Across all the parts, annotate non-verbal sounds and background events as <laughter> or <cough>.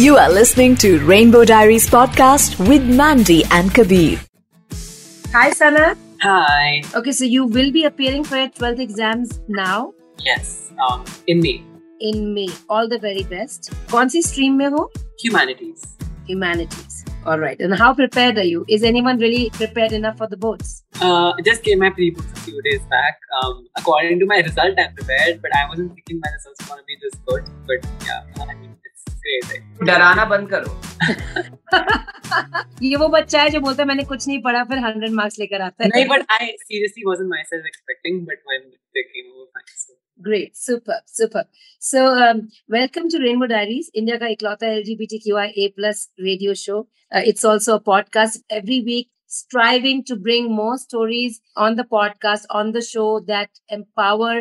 You are listening to Rainbow Diaries podcast with Mandy and Kabir. Hi, Sana. Hi. Okay, so you will be appearing for your 12th exams now? Yes, um, in May. In May. All the very best. कौन stream me ho? Humanities. Humanities. All right. And how prepared are you? Is anyone really prepared enough for the boards? Uh, I just gave my pre-boards a few days back. Um, according to my result, I'm prepared, but I wasn't thinking my results were going to be this good. But yeah, I mean, it's great. डराना बंद करो ये वो बच्चा है जो बोलता है मैंने कुछ नहीं पढ़ा फिर 100 मार्क्स लेकर आता है No, but I seriously wasn't myself expecting, but when they came over, fine. Great, superb, superb. So, um, welcome to Rainbow Diaries, India ka iklauta LGBTQIA plus radio show. Uh, it's also a podcast every week, striving to bring more stories on the podcast, on the show that empower,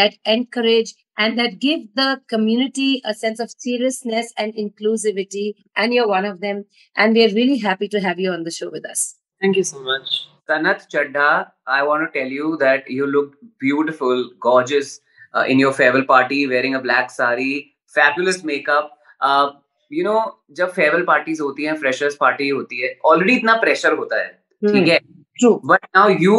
that encourage, and that give the community a sense of seriousness and inclusivity. And you're one of them. And we're really happy to have you on the show with us. Thank you so much. Sanat Chadha, I want to tell you that you looked beautiful, gorgeous uh, in your farewell party, wearing a black sari, fabulous makeup. Uh, you know, जब farewell parties होती हैं freshers party होती है already इतना pressure होता है ठीक है True. But now you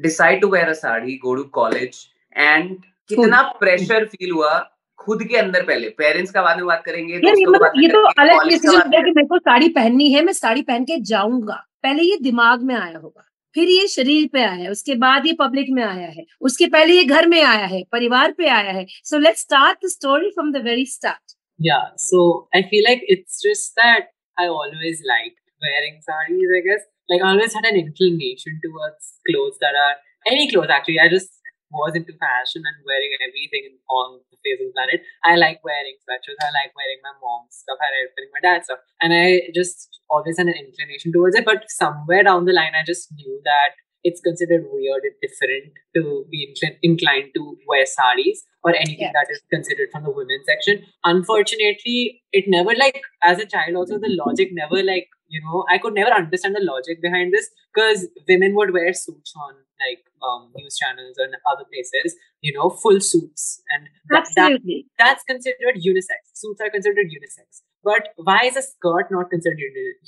decide to wear a sari go to college and कितना प्रेशर फील हुआ खुद के अंदर पहले पेरेंट्स का बाद में बात करेंगे यार ये मतलब ये तो अलग डिसीज़न हो कि मेरे को साड़ी पहननी है मैं साड़ी पहन के जाऊँगा पहले ये दिमाग में आया होगा फिर ये शरीर पे आया है उसके बाद ये पब्लिक में आया है उसके पहले ये घर में आया है परिवार पे आया है so let's start the story from the very start Yeah, so I feel like it's just that I always liked wearing sarees, I guess. Like, I always had an inclination towards clothes that are any clothes, actually. I just was into fashion and wearing everything on the face of the planet. I like wearing sweatshirts, I like wearing my mom's stuff, I like wearing my dad's stuff. And I just always had an inclination towards it. But somewhere down the line, I just knew that it's considered weird and different to be inclin- inclined to wear saris or anything Yeah. that is considered from the women's section. Unfortunately, it never like as a child also the logic never like you know i could never understand the logic behind this because women would wear suits on like um, news channels and other places you know full suits. And that, Absolutely. That, that's considered unisex. Suits are considered unisex. But why is a skirt not considered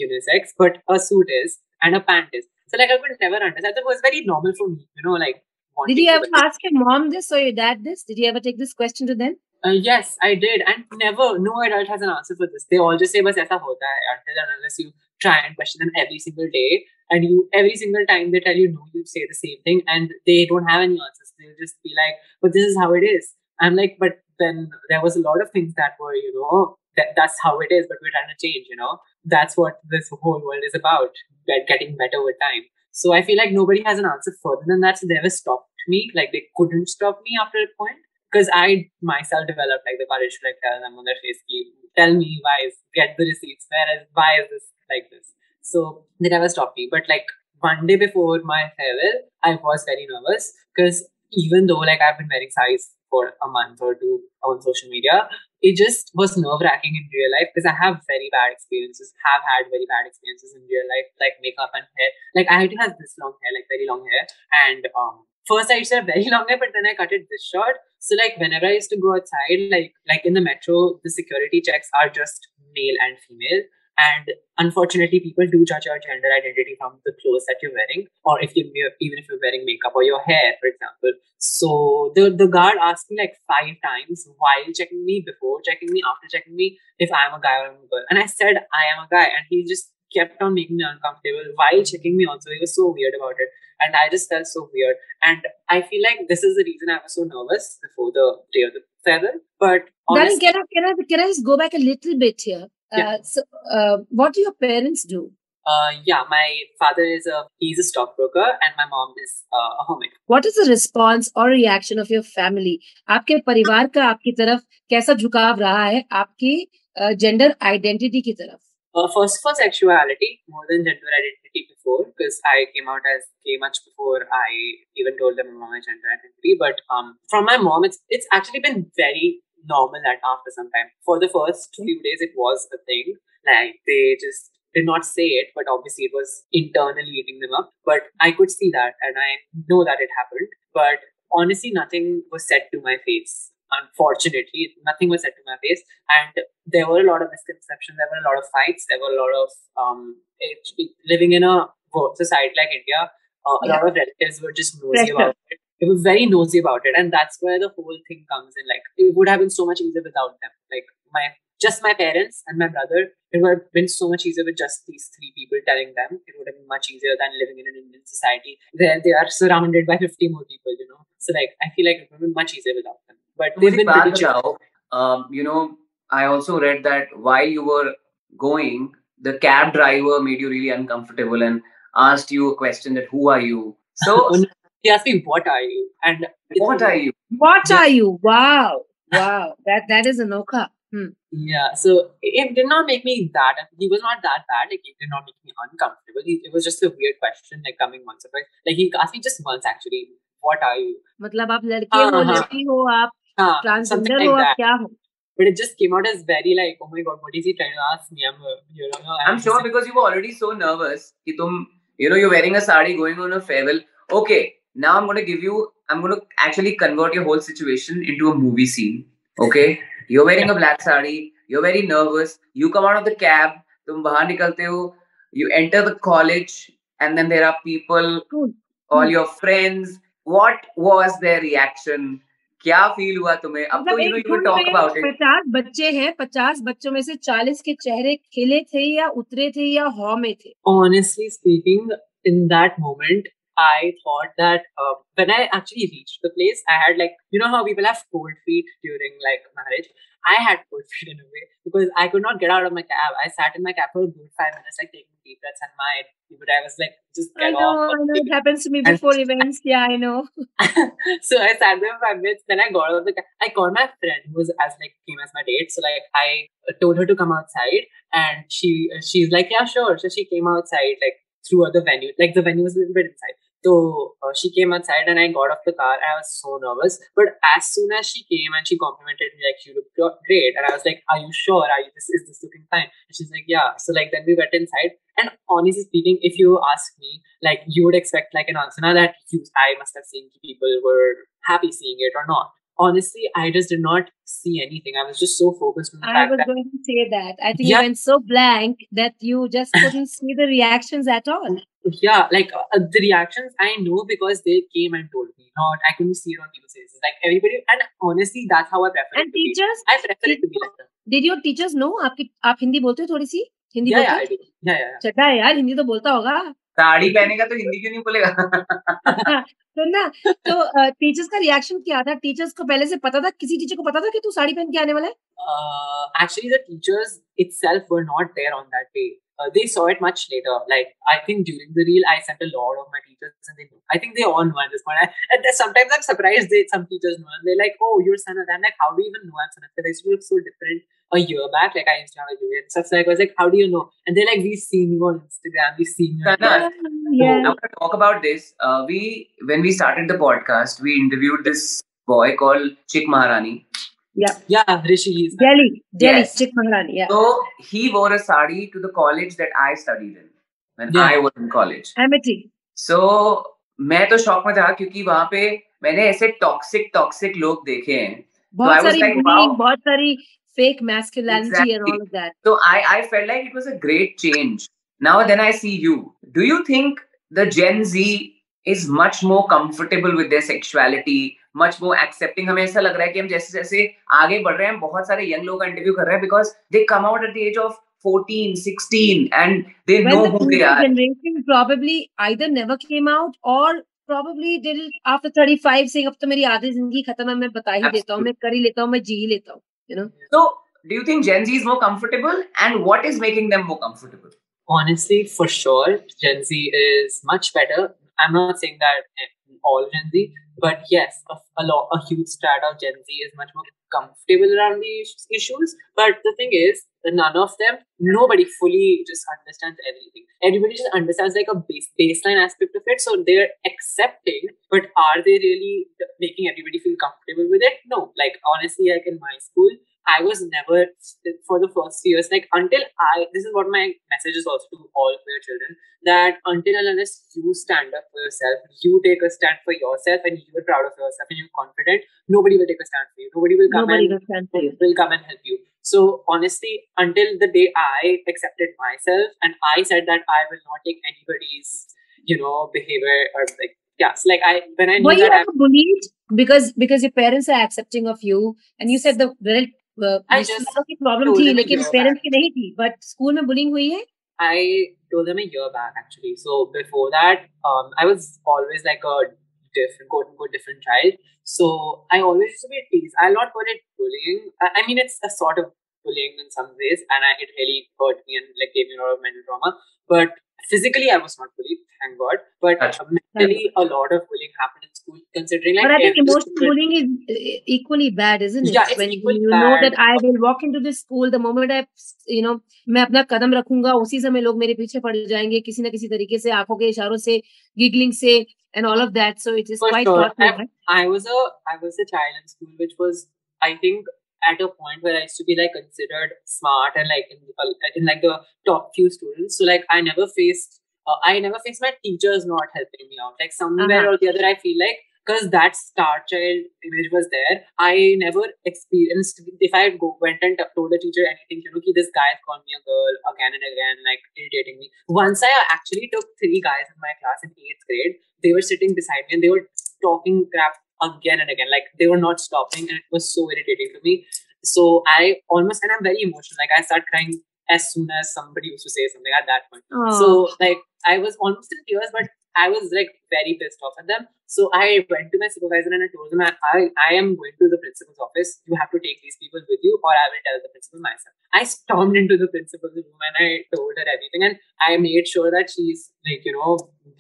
unisex but a suit is and a pant is? So like i could never understand. That was very normal for me you know like did you ever ask your mom this or your dad this? Did you ever take this question to them? Uh, yes, I did. And never, no adult has an answer for this. They all just say, Bas aisa hota until and unless you try and question them every single day, and you every single time they tell you no, you say the same thing, and they don't have any answers. They'll just be like, "But this is how it is." I'm like, "But then there was a lot of things that were, you know, that that's how it is, but we're trying to change. You know, that's what this whole world is about, get- getting better with time." So I feel like nobody has an answer further than that. So they never stopped me. Like they couldn't stop me after a point because I myself developed like the courage to like tell them on their face, "Ki, tell me why is get the receipts, where is why is this like this? So they never stopped me. But like one day before my farewell, I was very nervous because even though like I've been wearing saris for a month or two on social media, it just was nerve wracking in real life because I have very bad experiences, have had very bad experiences in real life, like makeup and hair. Like I had to have this long hair, like very long hair, and um first I used to have very <laughs> long hair, but then I cut it this short. So like whenever I used to go outside, like like in the metro, the security checks are just male and female. And unfortunately, people do judge your gender identity from the clothes that you're wearing, or if you even if you're wearing makeup or your hair, for example. So the the guard asked me like five times while checking me, before checking me, after checking me, if I am a guy or I'm a girl. And I said I am a guy, and he just kept on making me uncomfortable while checking me. Also, he was so weird about it, and I just felt so weird. And I feel like this is the reason I was so nervous before the day of the farewell. But honestly, can I, can, I, can I just go back a little bit here? Yeah. Uh, so, uh, what do your parents do? uh, yeah, my father is a he's a stockbroker, and my mom is uh, a homemaker. What is the response or reaction of your family? आपके परिवार का आपकी तरफ कैसा झुकाव रहा है आपकी जेंडर आइडेंटिटी की तरफ Uh, first for sexuality more than gender identity before because I came out as gay much before I even told them about my gender identity. But um, from my mom, it's it's actually been very normal that after some time. For the first few days, it was a thing. Like they just did not say it, but obviously it was internally eating them up. But I could see that, and I know that it happened. But honestly, nothing was said to my face unfortunately. Nothing was said to my face. And there were a lot of misconceptions, there were a lot of fights, there were a lot of um, it, living in a society like India, uh, a yeah. lot of relatives were just nosy about it. It was very nosy about it, and that's where the whole thing comes in. Like, it would have been so much easier without them. Like, my just my parents and my brother, it would have been so much easier with just these three people telling them. It would have been much easier than living in an Indian society where they are surrounded by 50 more people, you know. So, like, I feel like it would have been much easier without them. But they've been pretty chill. Um, you know, I also read that while you were going, the cab driver made you really uncomfortable and asked you a question that who are you? So <laughs> he asked me, "What are you?" And what are you? What are you? Wow, wow, that that is Anoka. Hmm. Yeah, so it did not make me that. He was not that bad. Like it did not make me uncomfortable. It was just a weird question, like coming once or twice. Like he asked me just once actually. What are you? मतलब आप लड़के हो लड़की हो आप transgender हो आप क्या हो but it just came out as very like, oh my god, what is he trying to ask me? I'm, uh, you know, I'm, I'm sure because you were already so nervous. Ki tum, you know, you're wearing a sari going on a farewell. Okay, now I'm going to give you, I'm going to actually convert your whole situation into a movie scene. Okay, you're wearing a black sari. You're very nervous. You come out of the cab. तुम बाहर निकलते हो. You enter the college, and then there are people, all your friends. What was their reaction? क्या feel हुआ तुम्हें अब तो you no talk about it पचास बच्चे हैं पचास बच्चों में से चालीस के चेहरे खिले थे या उतरे थे या हॉ में थे honestly speaking in that moment I thought that uh, when I actually reached the place, I had like, you know how people have cold feet during like marriage? I had cold <laughs> feet in a way because I could not get out of my cab. I sat in my cab for a good five minutes, like taking deep breaths, and my but I was like, just get I know, off. I know, it happens to me before and, <laughs> events. Yeah, I know. <laughs> so I sat there for five minutes. Then I got out of the cab. I called my friend who was as like came as my date. So like I told her to come outside, and she she's like, yeah, sure. So she came outside like through other venue. Like the venue was a little bit inside. So uh, she came outside and I got off the car. I was so nervous. But as soon as she came and she complimented me, like, you look great. And I was like, Are you sure? Are you this is this looking fine? And she's like, Yeah. So like then we went inside. And honestly speaking, if you ask me, like you would expect like an answer now that you I must have seen people were happy seeing it or not honestly, I just did not see anything. I was just so focused on the I was that, going to say that. I think yeah. you went so blank that you just couldn't see the reactions at all. Yeah, like uh, the reactions I know because they came and told me. Not I couldn't see it on people's faces. Like everybody, and honestly, that's how I prefer. And it teachers, to be. I prefer it to be like that. Did your teachers know आपकी आप हिंदी बोलते हो थोड़ी सी Hindi yeah, बोलते yeah, yeah, yeah, yeah. चटा है यार हिंदी तो बोलता होगा साड़ी पहनेगा तो हिंदी क्यों नहीं बोलेगा सुनना तो टीचर्स का रिएक्शन क्या था टीचर्स को पहले से पता था किसी टीचर को पता था कि तू साड़ी पहन के आने वाला है actually the teachers itself were not there on that day uh, they saw it much later. Like I think during the reel, I sent a lot of my teachers, and they know. I think they all know at this point. I, and sometimes I'm surprised they some teachers know, and they're like, "Oh, you're Sanat." I'm like, "How do you even know I'm Sanat?" Because I used to look so different a year back. Like I used to have a jewelry and stuff. So I was like, "How do you know?" And they're like, "We've seen you on Instagram. We've seen you." Sanat, yeah. I want to talk about this. Uh, we when we started the podcast, we interviewed this boy called Chick Maharani. Yeah. Yeah, Rishi. Delhi. Delhi. Yes. Chick Maharani. Yeah. So he wore a sari to the college that I studied in when yeah. I was in college. Amity. So मैं तो shock में था क्योंकि वहां पे मैंने ऐसे toxic toxic लोग देखे हैं बहुत सारी like, wow. बहुत सारी fake masculinity exactly. and all of that. So I I felt like it was a great change. Now then I see you. Do you think the Gen Z is much more comfortable with their sexuality much more accepting हमें ऐसा लग रहा है कि हम जैसे जैसे आगे बढ़ रहे हैं बहुत सारे यंग लोग इंटरव्यू कर रहे हैं because they come out at the age of 14 16 and they when know the who they are generation probably either never came out or probably did it after 35 saying अब तो मेरी आधी ज़िंदगी खत्म है मैं बता ही देता हूँ मैं कर ही लेता हूँ मैं जी ही लेता हूँ you know so do you think gen z is more comfortable and what is making them more comfortable honestly for sure gen z is much better i'm not saying that all gen z but yes, a, a, lot, a huge strata of Gen Z is much more comfortable around these issues. But the thing is, none of them, nobody fully just understands everything. Everybody just understands like a base, baseline aspect of it. So they're accepting, but are they really making everybody feel comfortable with it? No. Like honestly, like in my school, I was never for the first few years like until I. This is what my message is also to all of your children that until unless you stand up for yourself, you take a stand for yourself, and you are proud of yourself and you're confident, nobody will take a stand for you. Nobody will come Nobody and will stand for you. will come and help you. So honestly, until the day I accepted myself and I said that I will not take anybody's, you know, behavior or like yes, like I when I knew Were you that ever bullied because because your parents are accepting of you and you said the well uh, I जिस just तरह की problem told थी them a लेकिन year parents की नहीं थी but school में bullying हुई है I told them a year back actually. So before that, um, I was always like a different quote unquote different child. So I always used to be teased. I'll not call it bullying. I, I mean it's a sort of bullying in some ways, and I, it really hurt me and like gave me a lot of mental trauma. But physically, I was not bullied, thank God. But Gotcha. mentally, a lot of bullying happened in school. Considering like but I think every emotional student- bullying is uh, equally bad, isn't it? Yeah, it's when equally you know bad. that I will walk into this school, the moment I, you know, मैं अपना कदम रखूंगा उसी समय लोग मेरे पीछे पड़ जाएंगे किसी ना किसी तरीके से आंखों के इशारों से giggling से and all of that. So it is For quite sure. thoughtful. I, right? I was a I was a child in school, which was I think at a point where I used to be like considered smart and like in, uh, in like the top few students. So like I never faced uh, I never faced my teachers not helping me out. Like somewhere Uh-huh. or the other, I feel like because that star child image was there, I never experienced. If I go went and told a teacher anything, you know, ki this guy called me a girl again and again, like irritating me. Once I actually took three guys in my class in eighth grade. They were sitting beside me and they were talking crap again and again. Like they were not stopping, and it was so irritating to me. So I almost, and I'm very emotional. Like I start crying as soon as somebody used to say something at that point. Oh. So like I was almost in tears, but I was like very pissed off at them. So I went to my supervisor and I told them I, I, I am going to the principal's office. You have to take these people with you, or I will tell the principal myself. I stormed into the principal's room and I told her everything, and I made sure that she's like you know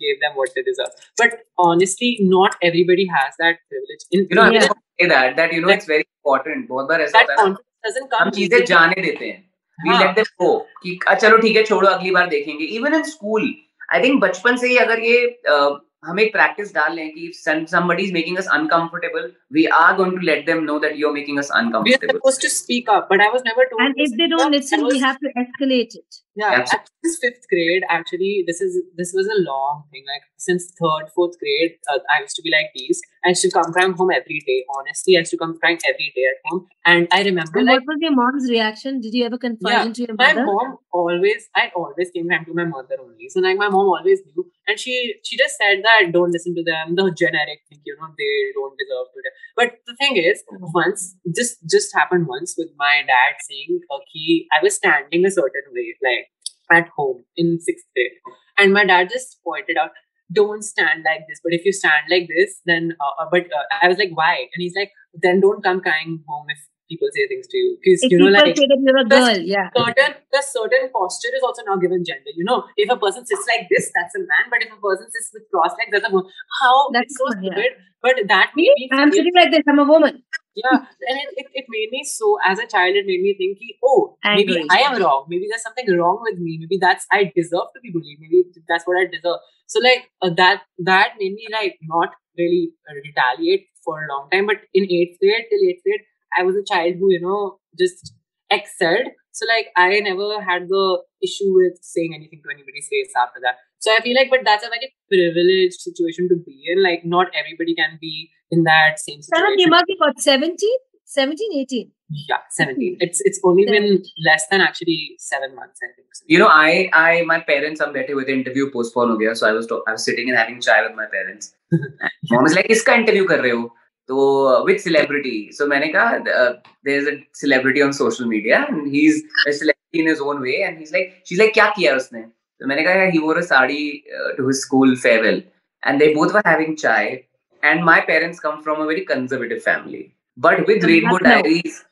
gave them what they deserve. But honestly, not everybody has that privilege. In You know, I Yeah. just want to say that that you know it's very important. बहुत बार ऐसा that होता है ना confidence doesn't come. हम चीजें easily. जाने देते हैं वी हाँ. लेट देम गो कि "आ, चलो ठीक है छोड़ो अगली बार देखेंगे even in school I think बचपन से ही अगर ये uh, हम एक प्रैक्टिस डाल लें कि somebody is making us uncomfortable we are going to let them know that you're making us uncomfortable We are supposed to speak up, but I was never told. and if they don't listen, we have to escalate it. Yeah, Absolutely. at fifth grade, actually, this is this was a long thing. Like since third, fourth grade, uh, I used to be like these. I used to come crying home every day. Honestly, I used to come crying every day at home. And I remember And like what was your mom's reaction? Did you ever confide Yeah, into your mother? my mom always, I always came home to my mother only. So like my mom always knew, and she she just said that don't listen to them. The generic thing, you know, they don't deserve to. do- But the thing is, once this just happened once with my dad saying, "Okay, I was standing a certain way, like at home in sixth grade," and my dad just pointed out. Don't stand like this. But if you stand like this, then. Uh, uh, but uh, I was like, why? And he's like, then don't come crying home if people say things to you, because you know, like say that you're a girl, yeah. certain the certain posture is also now given gender. You know, if a person sits like this, that's a man. But if a person sits with cross legs, that's a woman. How That's so good, yeah. stupid. But that made me I'm sitting like this. I'm a woman. yeah, and it, it, it made me so as a child, it made me think, oh, maybe Angry. I am wrong. Maybe there's something wrong with me. Maybe that's I deserve to be bullied. Maybe that's what I deserve. So like uh, that that made me like not really retaliate for a long time. But in eighth grade till eighth grade, I was a child who, you know, just excelled. So like I never had the issue with saying anything to anybody's face after that. So I feel like, but that's a very privileged situation to be in. Like not everybody can be in that same situation. Sana about 17, 17, 18. Yeah, 17. Hmm. It's it's only 17. been less than actually seven months, I think. So. You know, I I my parents I'm getting with the interview postponed. So I was talk, I was sitting and having chai with my parents. <laughs> Mom is like, Iska interview kar rahe ho. तो with celebrity so मैंने कहा uh, there's a celebrity on social media and he's a celebrity in his own way and he's like she's like क्या किया उसने तो मैंने कहा he wore a sari uh, to his school farewell and they both were having chai and my parents come from a very conservative family but with From rainbow Lucknow. diaries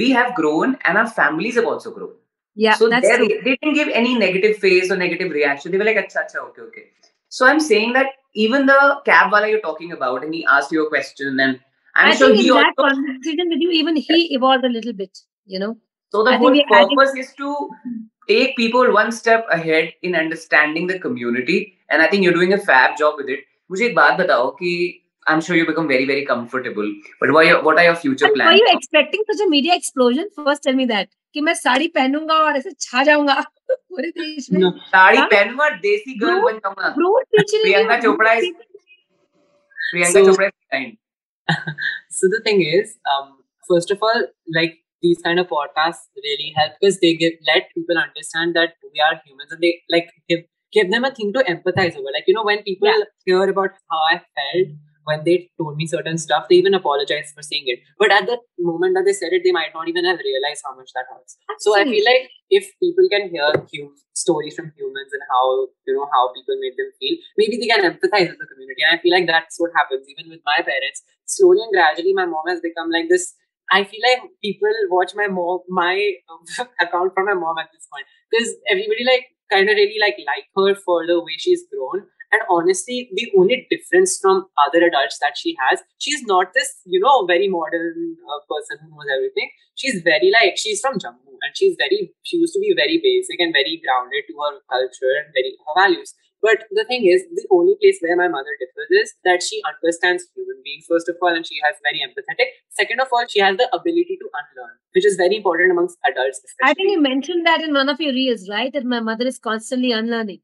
we have grown and our families have also grown Yeah, so that's they, true. they didn't give any negative face or negative reaction. They were like, acha, acha, okay, okay. So I'm saying that even the cab wala you're talking about, and he asked you a question, and I'm I sure think he in that also. conversation with you, even he evolved a little bit, you know. So the I think whole we- I think- purpose is to take people one step ahead in understanding the community, and I think you're doing a fab job with it. मुझे एक बात बताओ कि I'm sure you become very, very comfortable. But what are your, what are your future And plans? were you expecting such a media explosion? First, tell me that. कि मैं साड़ी पहनूँगा और ऐसे छा जाऊँगा पूरे देश में साड़ी हाँ? पहनूँगा देसी गर्ल बन जाऊँगा प्रियंका चोपड़ा पीछे- Priyanka Chopra is kind. so the thing is, um, first of all, like these kind of podcasts really help because they give let people understand that we are humans and they like give give them a thing to empathize over. Like you know, when people Yeah. hear about how I felt when they told me certain stuff, they even apologized for saying it. But at the moment that they said it, they might not even have realized how much that hurts. So I feel like if people can hear hum- stories from humans and how you know how people made them feel, maybe they can empathize with the community. And I feel like that's what happens even with my parents. Slowly and gradually, my mom has become like this. I feel like people watch my mom, my um, <laughs> account from my mom at this point because everybody like kind of really like like her for the way she's grown. And honestly, the only difference from other adults that she has, she's not this, you know, very modern uh, person who knows everything. She's very like, she's from Jammu and she's very, she used to be very basic and very grounded to her culture and very her values. But the thing is, the only place where my mother differs is that she understands human beings, first of all, and she has very empathetic. Second of all, she has the ability to unlearn, which is very important amongst adults, especially. I think you mentioned that in one of your reels, right? That my mother is constantly unlearning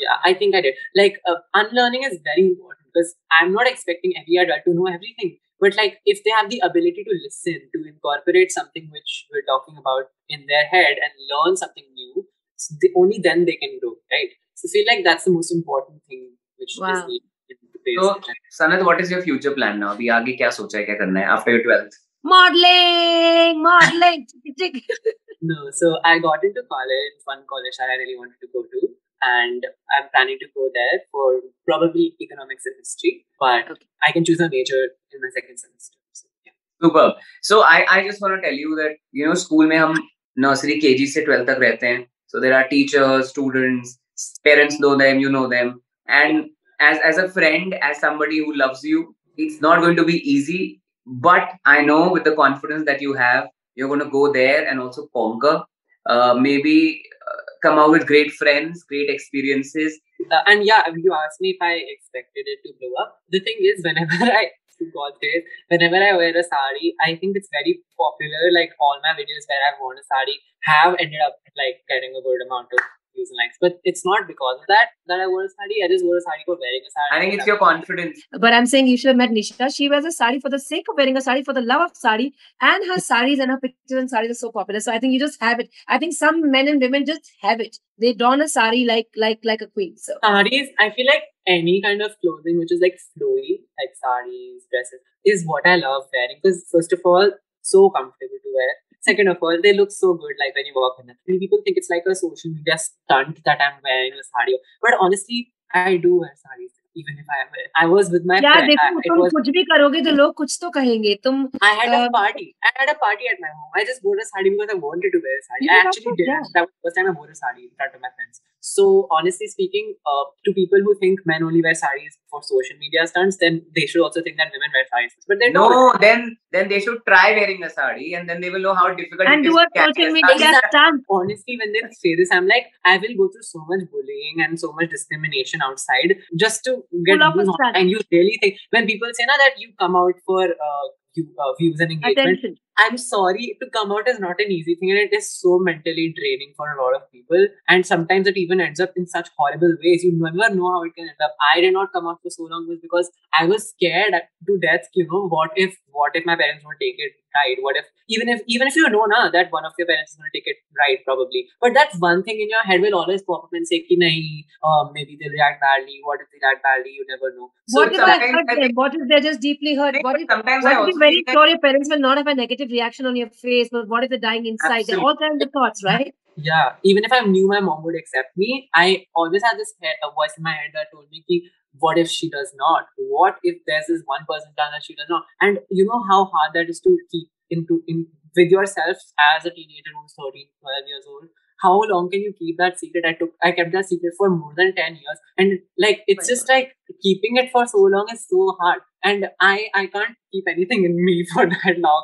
Yeah, I think I did. Like, uh, unlearning is very important because I'm not expecting every adult to know everything. But, like, if they have the ability to listen, to incorporate something which we're talking about in their head and learn something new, so they, only then they can grow, right? So, I feel like that's the most important thing which Wow. is needed to pay So, attention. Sanat, what is your future plan now? अभी आगे क्या सोचा है क्या करना है after your 12th? Modeling, modeling. tick, <laughs> tick. No, so I got into college, one college that I really wanted to go to, and I'm planning to go there for probably economics and history, but Okay. I can choose a major in my second semester. So, yeah. Superb. So I, I just want to tell you that you know school में हम nursery KG से 12 तक रहते हैं. So there are teachers, students, parents know them, you know them, and as as a friend, as somebody who loves you, it's not going to be easy. But I know with the confidence that you have, you're going to go there and also conquer. Uh, maybe uh, come out with great friends, great experiences. Uh, and yeah, you asked me if I expected it to blow up. The thing is, whenever <laughs> I God whenever I wear a sari, I think it's very popular. Like all my videos where I've worn a sari have ended up like getting a good amount of views and likes. But it's not because of that that I wore a sari. I just wore a sari for wearing a sari. I think it's your confidence. But I'm saying you should have met Nisha. She wears a sari for the sake of wearing a sari, for the love of sari, and her saris and her pictures and saris are so popular. So I think you just have it. I think some men and women just have it. They don a sari like like like a queen. So saris, I feel like any kind of clothing which is like flowy, like saris, dresses, is what I love wearing. Because first of all, so comfortable to wear. Second of all, they look so good like when you walk in them. Many people think it's like a social media stunt that I'm wearing a sari. But honestly, I do wear saris. Even if I wear. I was with my यार friend. देखो I, it तुम was कुछ भी करोगे तो लोग कुछ तो कहेंगे तुम I had a Uh, party. I had a party at my home. I just wore a sari because I wanted to wear a sari. Yeah, I of actually course, did. yeah. That was the first time I wore a sari in front of my friends. So honestly speaking, uh, to people who think men only wear saris for social media stunts, then they should also think that women wear saris. But they No, don't. then then they should try wearing a sari, and then they will know how difficult and it is do a to carry social a media stunt. Honestly, when they say this, I'm like, I will go through so much bullying and so much discrimination outside just to get Pull off a views on. stunt. And you really think when people say now that you come out for uh, you, uh, views and engagement, Attention. I'm sorry to come out is not an easy thing and it is so mentally draining for a lot of people. And sometimes it even ends up in such horrible ways. You never know how it can end up. I did not come out for so long was because I was scared to death, you know, what if what if my parents won't take it right? What if even if even if you know na that one of your parents is gonna take it right, probably. But that one thing in your head will always pop up and say ki nahi, uh, maybe they'll react badly. What if they react badly? You never know. So what if I hurt I them? What if they're just deeply hurt? What if Sometimes what I if also you're very feel that- sure your parents will not have a negative reaction on your face, but what if they're dying inside? There are all kinds of thoughts, right? Yeah, even if I knew my mom would accept me, I always had this head, a voice in my head that told me, ki, what if she does not? What if there's this one person that she does not? And you know how hard that is to keep into in with yourself as a teenager who's 13, 12 years old. How long can you keep that secret? I took, I kept that secret for more than 10 years. And like, it's just like keeping it for so long is so hard. And I, I can't keep anything in me <laughs> for that long.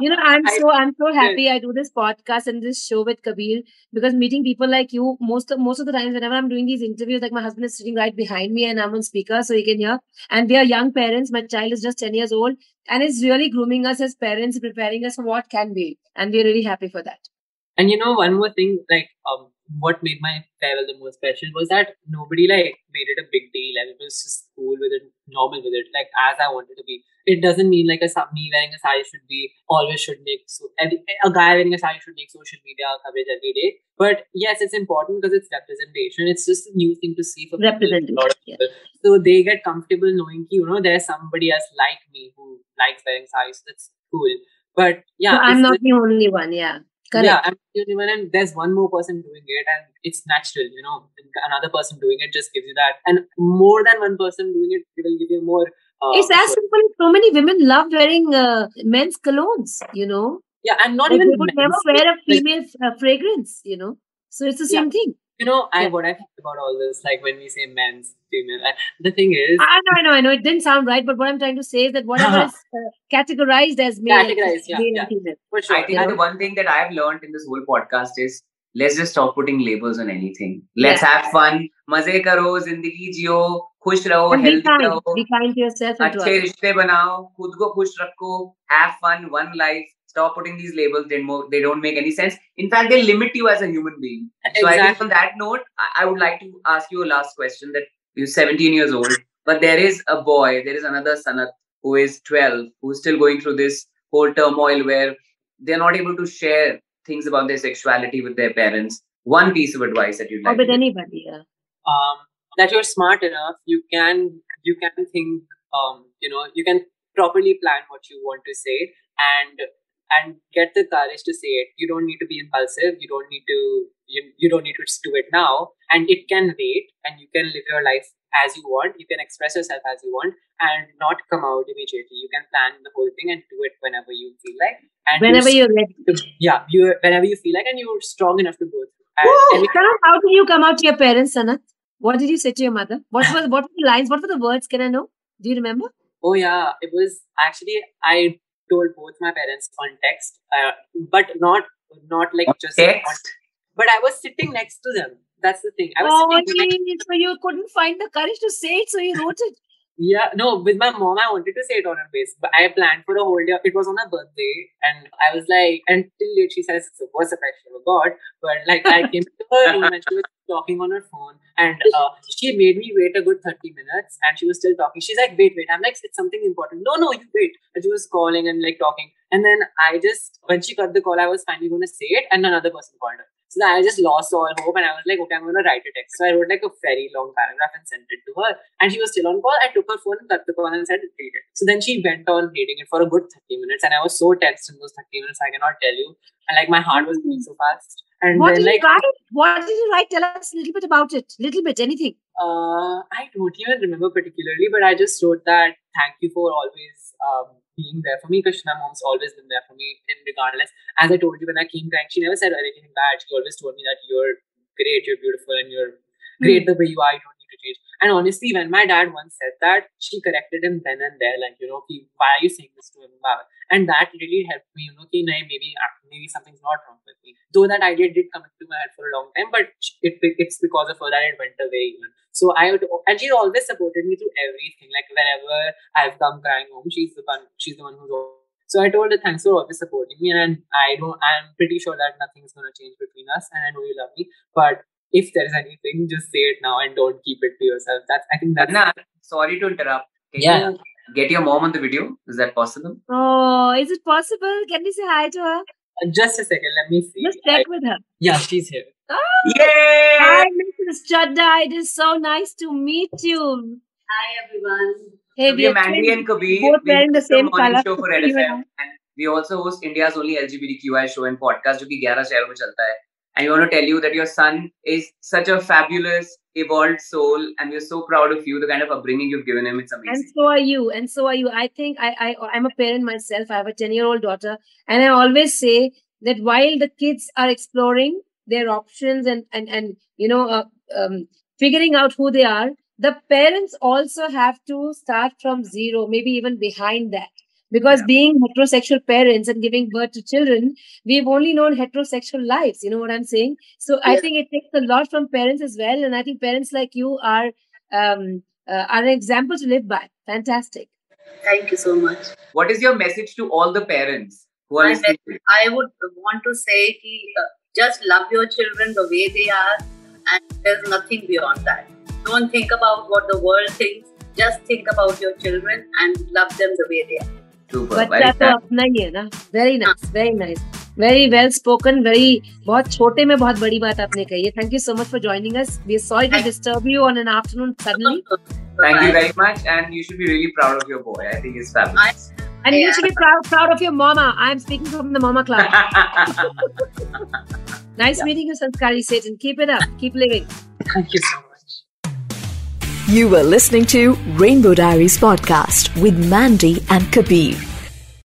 you know, I'm <laughs> so, I'm so <laughs> happy I do this podcast and this show with Kabir because meeting people like you, most of, most of the times whenever I'm doing these interviews, like my husband is sitting right behind me and I'm on speaker so he can hear. And we are young parents. My child is just 10 years old and it's really grooming us as parents, preparing us for what can be. And we're really happy for that. And you know, one more thing, like um, what made my farewell the most special was that nobody like made it a big deal. and it was just cool with it, normal with it, like as I wanted to be. It doesn't mean like a me wearing a sari should be always should make so a guy wearing a sari should make social media coverage every day. But yes, it's important because it's representation. It's just a new thing to see for representation. Yeah. So they get comfortable knowing you know there's somebody else like me who likes wearing saris. So that's cool. But yeah, so I'm not the only one. Yeah. Correct. Yeah, I'm one, and there's one more person doing it, and it's natural, you know. Another person doing it just gives you that, and more than one person doing it will give you more. Uh, it's as simple as so many women love wearing uh, men's colognes, you know. Yeah, and not like even would never wear a female like, uh, fragrance, you know. So it's the same yeah. thing you know, I what I think about all this, like when we say men's, female, the thing is, I know, I know, I know, it didn't sound right, but what I'm trying to say is that whatever is uh, <laughs> categorized as male, categorized, yeah, male yeah. female. For sure. I think the one thing that I've learned in this whole podcast is let's just stop putting labels on anything. Let's yeah. have fun, मजे करो, जिंदगी जियो, खुश रहो, healthy रहो, be kind to yourself, अच्छे रिश्ते बनाओ, खुद को खुश रखो, have fun, one life. stop putting these labels. They, more, they don't make any sense. In fact, they limit you as a human being. Exactly. So I think on that note, I, I would like to ask you a last question that you're 17 years old, but there is a boy, there is another Sanat who is 12, who's still going through this whole turmoil where they're not able to share things about their sexuality with their parents. One piece of advice that you'd like or with anybody, yeah. Um, that you're smart enough, you can you can think, um, you know, you can properly plan what you want to say, and and get the courage to say it. You don't need to be impulsive. You don't need to you, you don't need to do it now. And it can wait and you can live your life as you want. You can express yourself as you want and not come out immediately. You can plan the whole thing and do it whenever you feel like. And whenever you're, ready. To, yeah, you whenever you feel like and you're strong enough to go through. And how did you come out to your parents, Sanat? What did you say to your mother? What was what were the lines? What were the words? Can I know? Do you remember? Oh yeah, it was actually I told both my parents on text, uh, but not not like just text. On, but I was sitting next to them. That's the thing. I was oh, sitting so you couldn't find the courage to say it, so you wrote it. Yeah, no, with my mom, I wanted to say it on her face, but I planned for a whole day. It was on her birthday, and I was like, until late, she says, it's the worst affection of God. But like, I came to her room and she was talking on her phone, and uh, she made me wait a good 30 minutes, and she was still talking. She's like, wait, wait. I'm like, it's something important. No, no, you wait. And she was calling and like talking. And then I just, when she cut the call, I was finally going to say it, and another person called her. So I just lost all hope and I was like, okay, I'm going to write a text. So I wrote like a very long paragraph and sent it to her. And she was still on call. I took her phone and cut the call and said, read it. So then she went on reading it for a good 30 minutes. And I was so tense in those 30 minutes, I cannot tell you. And like my heart was beating so fast. And what then, did like, you write? What did you write? Tell us a little bit about it. Little bit, anything. Uh, I don't even remember particularly, but I just wrote that thank you for always um, being there for me because my mom's always been there for me in regardless. As I told you when I came back, she never said anything bad. She always told me that you're great, you're beautiful, and you're great mm. the way you are. You to change. And honestly, when my dad once said that, she corrected him then and there, like you know, why are you saying this to him? And that really helped me, you know, ki, maybe uh, maybe something's not wrong with me. Though that idea did come into my head for a long time, but it, it's because of her that it went away even. So I would, and she's always supported me through everything. Like whenever I've come crying home, she's the one. She's the one who's. So I told her thanks for always supporting me, and I don't. I'm pretty sure that nothing's gonna change between us, and I know you love me. But if there is anything, just say it now and don't keep it to yourself. That's I think that's. Nah, sorry to interrupt. Can yeah. You, get your mom on the video? Is that possible? Oh, is it possible? Can we say hi to her? Uh, just a second, let me see. Just check I, with her. Yeah, she's here. Oh, Yay! Hi, Mrs. Chadda. It is so nice to meet you. Hi, everyone. Hey, so we are Mandy and Kabir. Both wearing the same color. show for Red FM. And we also host India's only LGBTQI show and podcast, जो कि 11 शहरों में चलता है and we want to tell you that your son is such a fabulous evolved soul and we're so proud of you the kind of upbringing you've given him. It's amazing. and so are you and so are you. I think i, I i'm a parent myself. I have a 10 year old daughter. And i always say that while the kids are exploring their options and and and you know uh, um, figuring out who they are the parents also have to start from zero maybe even behind that because Yeah. being heterosexual parents and giving birth to children we've only known heterosexual lives you know what i'm saying so i think it takes a lot from parents as well and i think parents like you are um uh, are an example to live by fantastic Thank you so much. What is your message to all the parents who are My listening? I would want to say ki, uh, just love your children the way they are, and there's nothing beyond that. Don't think about what the world thinks. Just think about your children and love them the way they are. बच्चा तो nice. अपना ही है ना very nice very nice very well spoken very बहुत छोटे में बहुत बड़ी बात आपने कही है thank you so much for joining us we sorry to disturb you on an afternoon suddenly Thank you Bye-bye. very much, and you should be really proud of your boy. I think he's fabulous. You Yeah. should be proud, proud of your mama. I'm speaking from the mama club. nice meeting you, Sanskari Satan. Keep it up. Keep living. Thank you so much. You were listening to Rainbow Diaries podcast with Mandy and Kabir.